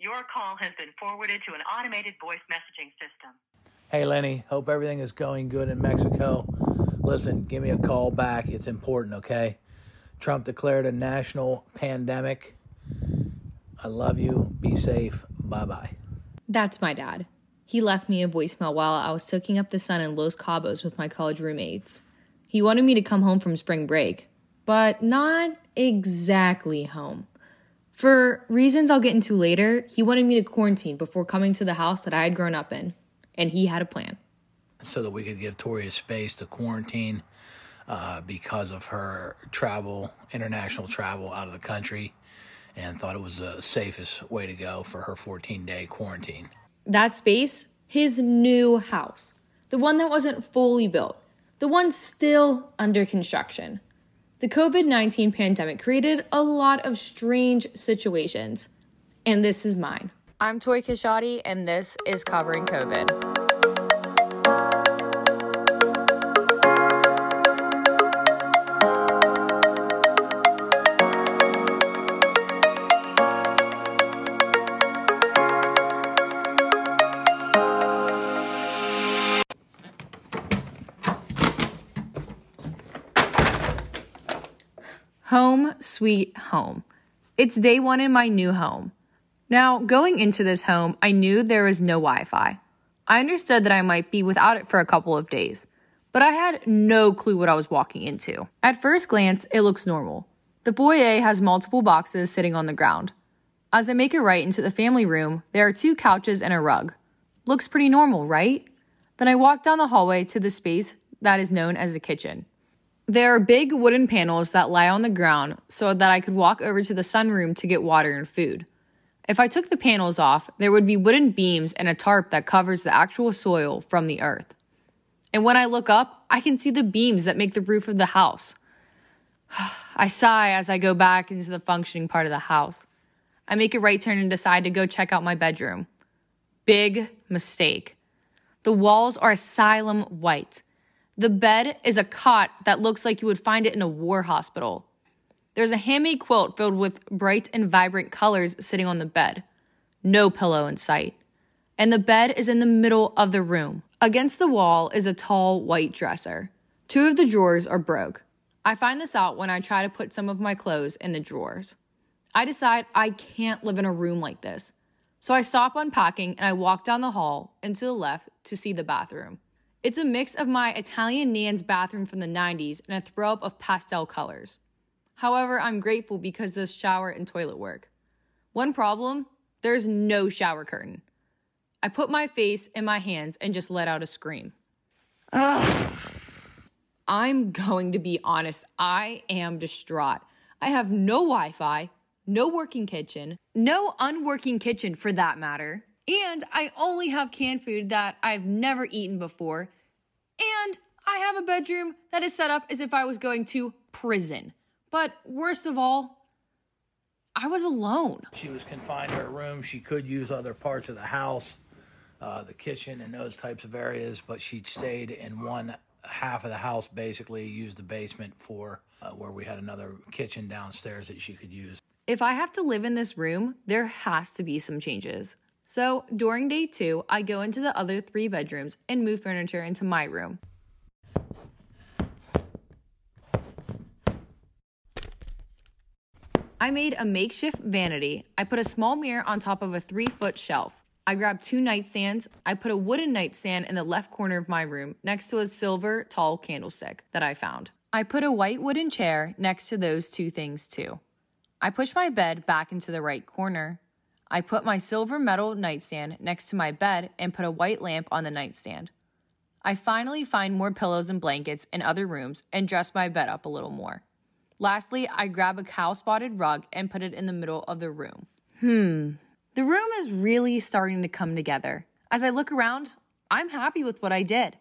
Your call has been forwarded to an automated voice messaging system. Hey, Lenny, hope everything is going good in Mexico. Listen, give me a call back. It's important, okay? Trump declared a national pandemic. I love you. Be safe. Bye bye. That's my dad. He left me a voicemail while I was soaking up the sun in Los Cabos with my college roommates. He wanted me to come home from spring break, but not exactly home. For reasons I'll get into later, he wanted me to quarantine before coming to the house that I had grown up in, and he had a plan. So that we could give Tori a space to quarantine uh, because of her travel, international travel out of the country, and thought it was the safest way to go for her 14 day quarantine. That space, his new house, the one that wasn't fully built, the one still under construction. The COVID 19 pandemic created a lot of strange situations, and this is mine. I'm Tori Kishati, and this is Covering COVID. Home, sweet home. It's day one in my new home. Now, going into this home, I knew there was no Wi Fi. I understood that I might be without it for a couple of days, but I had no clue what I was walking into. At first glance, it looks normal. The foyer has multiple boxes sitting on the ground. As I make it right into the family room, there are two couches and a rug. Looks pretty normal, right? Then I walk down the hallway to the space that is known as the kitchen. There are big wooden panels that lie on the ground so that I could walk over to the sunroom to get water and food. If I took the panels off, there would be wooden beams and a tarp that covers the actual soil from the earth. And when I look up, I can see the beams that make the roof of the house. I sigh as I go back into the functioning part of the house. I make a right turn and decide to go check out my bedroom. Big mistake. The walls are asylum white. The bed is a cot that looks like you would find it in a war hospital. There's a handmade quilt filled with bright and vibrant colors sitting on the bed. No pillow in sight. And the bed is in the middle of the room. Against the wall is a tall white dresser. Two of the drawers are broke. I find this out when I try to put some of my clothes in the drawers. I decide I can't live in a room like this. So I stop unpacking and I walk down the hall and to the left to see the bathroom. It's a mix of my Italian Nan's bathroom from the 90s and a throw up of pastel colors. However, I'm grateful because this shower and toilet work. One problem there's no shower curtain. I put my face in my hands and just let out a scream. Ugh. I'm going to be honest, I am distraught. I have no Wi Fi, no working kitchen, no unworking kitchen for that matter. And I only have canned food that I've never eaten before. And I have a bedroom that is set up as if I was going to prison. But worst of all, I was alone. She was confined to her room. She could use other parts of the house, uh, the kitchen, and those types of areas, but she stayed in one half of the house, basically, used the basement for uh, where we had another kitchen downstairs that she could use. If I have to live in this room, there has to be some changes. So during day two, I go into the other three bedrooms and move furniture into my room. I made a makeshift vanity. I put a small mirror on top of a three foot shelf. I grabbed two nightstands. I put a wooden nightstand in the left corner of my room next to a silver tall candlestick that I found. I put a white wooden chair next to those two things too. I pushed my bed back into the right corner. I put my silver metal nightstand next to my bed and put a white lamp on the nightstand. I finally find more pillows and blankets in other rooms and dress my bed up a little more. Lastly, I grab a cow spotted rug and put it in the middle of the room. Hmm, the room is really starting to come together. As I look around, I'm happy with what I did.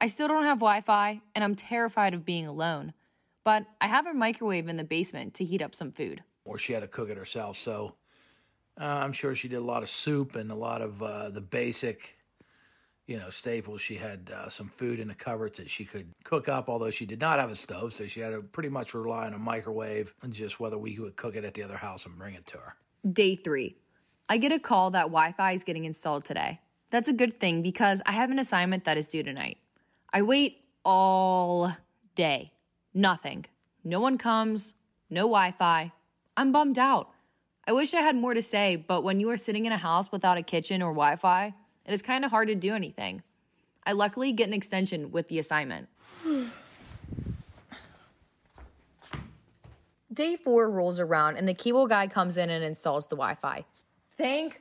I still don't have Wi Fi and I'm terrified of being alone, but I have a microwave in the basement to heat up some food. Or she had to cook it herself, so uh, I'm sure she did a lot of soup and a lot of uh, the basic, you know, staples. She had uh, some food in the cupboards that she could cook up, although she did not have a stove, so she had to pretty much rely on a microwave and just whether we would cook it at the other house and bring it to her. Day three. I get a call that Wi Fi is getting installed today. That's a good thing because I have an assignment that is due tonight. I wait all day. Nothing. No one comes, no Wi Fi. I'm bummed out. I wish I had more to say, but when you are sitting in a house without a kitchen or Wi Fi, it is kind of hard to do anything. I luckily get an extension with the assignment. Day four rolls around and the cable guy comes in and installs the Wi Fi. Thank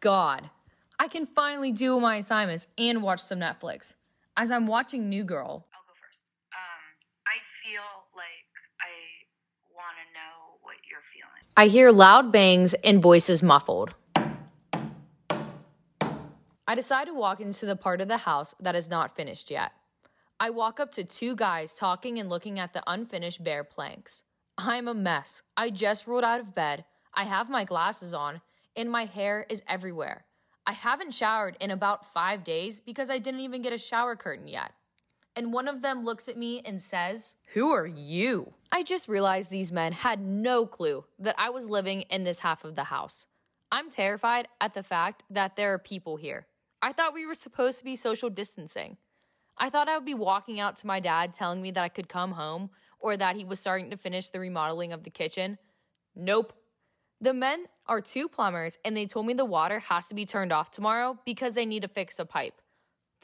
God. I can finally do my assignments and watch some Netflix. As I'm watching New Girl, I'll go first. Um, I feel like I want to know what you're feeling. I hear loud bangs and voices muffled. I decide to walk into the part of the house that is not finished yet. I walk up to two guys talking and looking at the unfinished bare planks. I'm a mess. I just rolled out of bed. I have my glasses on, and my hair is everywhere. I haven't showered in about five days because I didn't even get a shower curtain yet. And one of them looks at me and says, Who are you? I just realized these men had no clue that I was living in this half of the house. I'm terrified at the fact that there are people here. I thought we were supposed to be social distancing. I thought I would be walking out to my dad telling me that I could come home or that he was starting to finish the remodeling of the kitchen. Nope. The men are two plumbers and they told me the water has to be turned off tomorrow because they need to fix a pipe.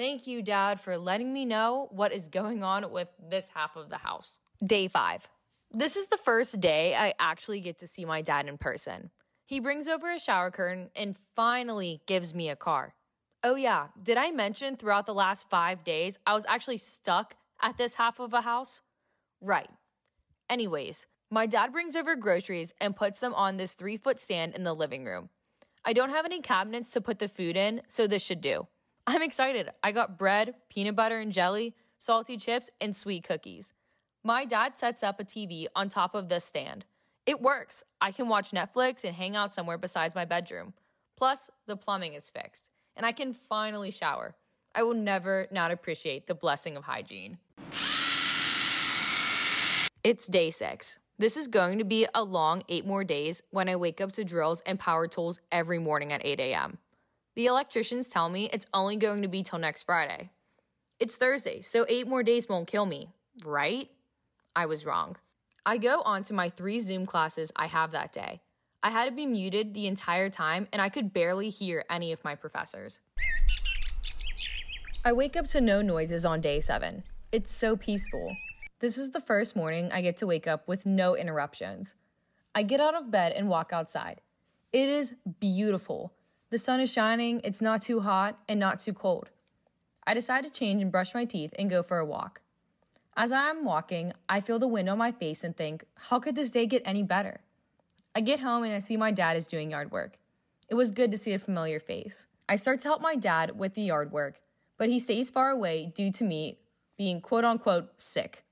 Thank you, Dad, for letting me know what is going on with this half of the house. Day five. This is the first day I actually get to see my dad in person. He brings over a shower curtain and finally gives me a car. Oh, yeah, did I mention throughout the last five days I was actually stuck at this half of a house? Right. Anyways, my dad brings over groceries and puts them on this three foot stand in the living room. I don't have any cabinets to put the food in, so this should do. I'm excited. I got bread, peanut butter and jelly, salty chips, and sweet cookies. My dad sets up a TV on top of this stand. It works. I can watch Netflix and hang out somewhere besides my bedroom. Plus, the plumbing is fixed, and I can finally shower. I will never not appreciate the blessing of hygiene. It's day six. This is going to be a long eight more days when I wake up to drills and power tools every morning at 8 a.m. The electricians tell me it's only going to be till next Friday. It's Thursday, so eight more days won't kill me, right? I was wrong. I go on to my three Zoom classes I have that day. I had to be muted the entire time and I could barely hear any of my professors. I wake up to no noises on day seven. It's so peaceful. This is the first morning I get to wake up with no interruptions. I get out of bed and walk outside. It is beautiful. The sun is shining, it's not too hot and not too cold. I decide to change and brush my teeth and go for a walk. As I'm walking, I feel the wind on my face and think, how could this day get any better? I get home and I see my dad is doing yard work. It was good to see a familiar face. I start to help my dad with the yard work, but he stays far away due to me being quote unquote sick.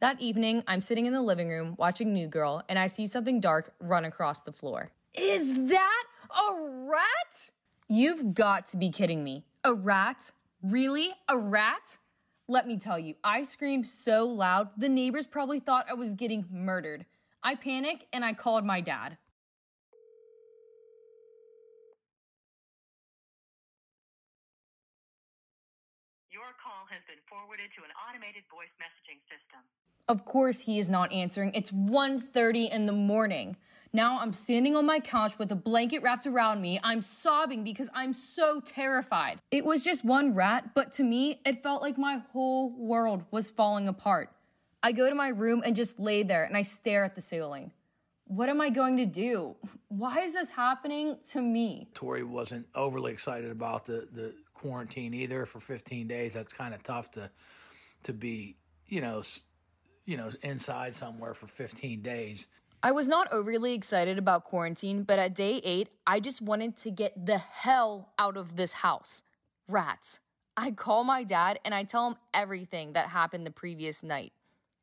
That evening, I'm sitting in the living room watching New Girl and I see something dark run across the floor. Is that a rat? You've got to be kidding me. A rat? Really? A rat? Let me tell you, I screamed so loud, the neighbors probably thought I was getting murdered. I panicked and I called my dad. Your call has been forwarded to an automated voice messaging system. Of course he is not answering. It's 1:30 in the morning. Now I'm standing on my couch with a blanket wrapped around me. I'm sobbing because I'm so terrified. It was just one rat, but to me, it felt like my whole world was falling apart. I go to my room and just lay there and I stare at the ceiling. What am I going to do? Why is this happening to me? Tori wasn't overly excited about the, the quarantine either for 15 days. That's kind of tough to to be, you know, you know, inside somewhere for 15 days. I was not overly excited about quarantine, but at day eight, I just wanted to get the hell out of this house. Rats. I call my dad and I tell him everything that happened the previous night.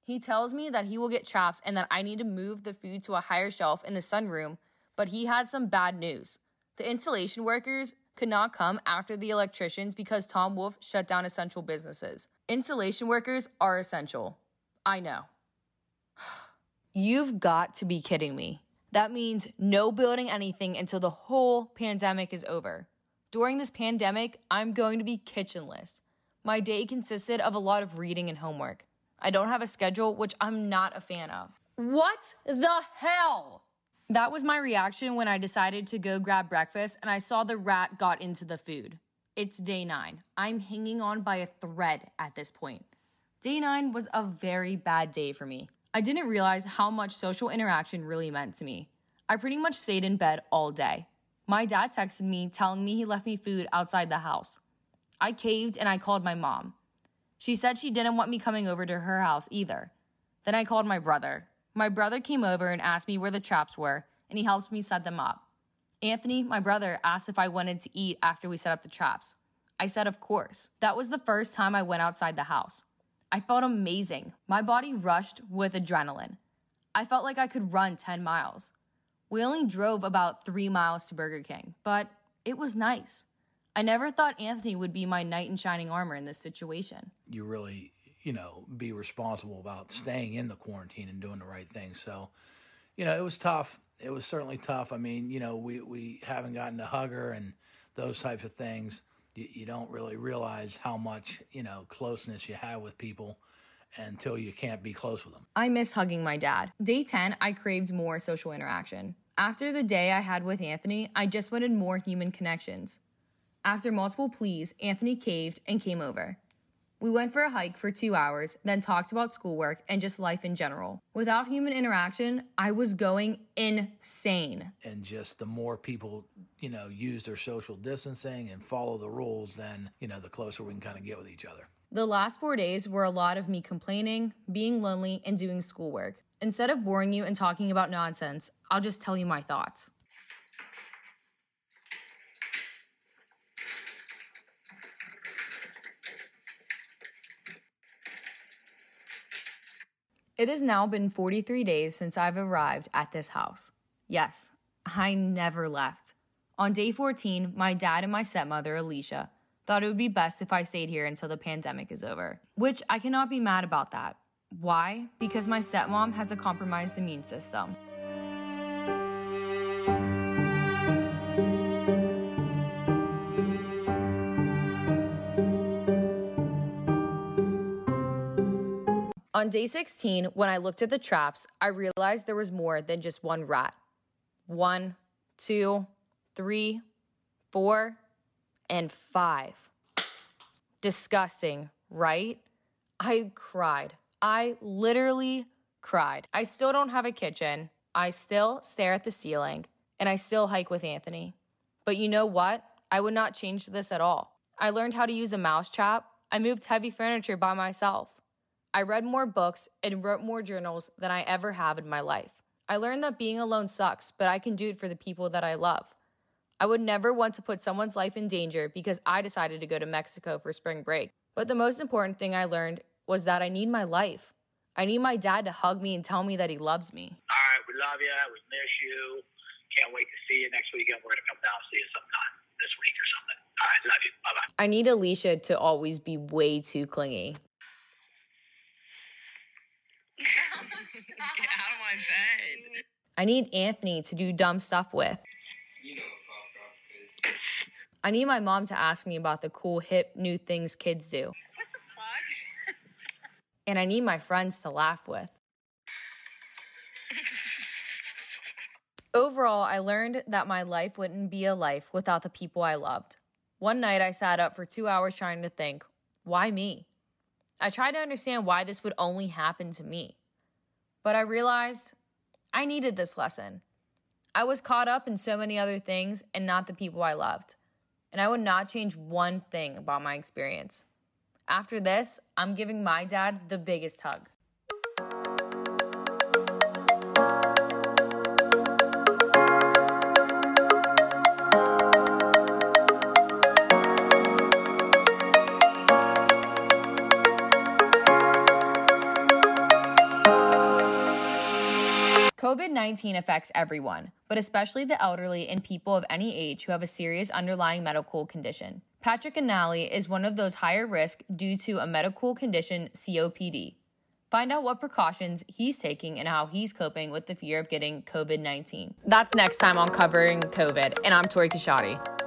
He tells me that he will get traps and that I need to move the food to a higher shelf in the sunroom, but he had some bad news. The installation workers could not come after the electricians because Tom Wolf shut down essential businesses. Installation workers are essential. I know. You've got to be kidding me. That means no building anything until the whole pandemic is over. During this pandemic, I'm going to be kitchenless. My day consisted of a lot of reading and homework. I don't have a schedule, which I'm not a fan of. What the hell? That was my reaction when I decided to go grab breakfast and I saw the rat got into the food. It's day nine. I'm hanging on by a thread at this point. Day nine was a very bad day for me. I didn't realize how much social interaction really meant to me. I pretty much stayed in bed all day. My dad texted me telling me he left me food outside the house. I caved and I called my mom. She said she didn't want me coming over to her house either. Then I called my brother. My brother came over and asked me where the traps were, and he helped me set them up. Anthony, my brother, asked if I wanted to eat after we set up the traps. I said, of course. That was the first time I went outside the house. I felt amazing. My body rushed with adrenaline. I felt like I could run 10 miles. We only drove about three miles to Burger King, but it was nice. I never thought Anthony would be my knight in shining armor in this situation. You really, you know, be responsible about staying in the quarantine and doing the right thing. So, you know, it was tough. It was certainly tough. I mean, you know, we, we haven't gotten to hug her and those types of things. You, you don't really realize how much, you know, closeness you have with people until you can't be close with them. I miss hugging my dad. Day 10, I craved more social interaction. After the day I had with Anthony, I just wanted more human connections. After multiple pleas, Anthony caved and came over. We went for a hike for two hours, then talked about schoolwork and just life in general. Without human interaction, I was going insane. And just the more people, you know, use their social distancing and follow the rules, then, you know, the closer we can kind of get with each other. The last four days were a lot of me complaining, being lonely, and doing schoolwork. Instead of boring you and talking about nonsense, I'll just tell you my thoughts. It has now been 43 days since I've arrived at this house. Yes, I never left. On day 14, my dad and my stepmother, Alicia, thought it would be best if I stayed here until the pandemic is over, which I cannot be mad about that. Why? Because my stepmom has a compromised immune system. On day 16, when I looked at the traps, I realized there was more than just one rat. One, two, three, four, and five. Disgusting, right? I cried. I literally cried. I still don't have a kitchen. I still stare at the ceiling, and I still hike with Anthony. But you know what? I would not change this at all. I learned how to use a mousetrap. I moved heavy furniture by myself. I read more books and wrote more journals than I ever have in my life. I learned that being alone sucks, but I can do it for the people that I love. I would never want to put someone's life in danger because I decided to go to Mexico for spring break. But the most important thing I learned was that I need my life. I need my dad to hug me and tell me that he loves me. All right, we love you. We miss you. Can't wait to see you next weekend. We're going to come down and see you sometime this week or something. All right, love you. Bye bye. I need Alicia to always be way too clingy. Get out of my bed. I need Anthony to do dumb stuff with. You know. I need my mom to ask me about the cool, hip, new things kids do. What's a? And I need my friends to laugh with. Overall, I learned that my life wouldn't be a life without the people I loved. One night, I sat up for two hours trying to think, why me? I tried to understand why this would only happen to me. But I realized I needed this lesson. I was caught up in so many other things and not the people I loved. And I would not change one thing about my experience. After this, I'm giving my dad the biggest hug. 19 affects everyone, but especially the elderly and people of any age who have a serious underlying medical condition. Patrick Anali is one of those higher risk due to a medical condition, COPD. Find out what precautions he's taking and how he's coping with the fear of getting COVID 19. That's next time on Covering COVID, and I'm Tori Kashadi.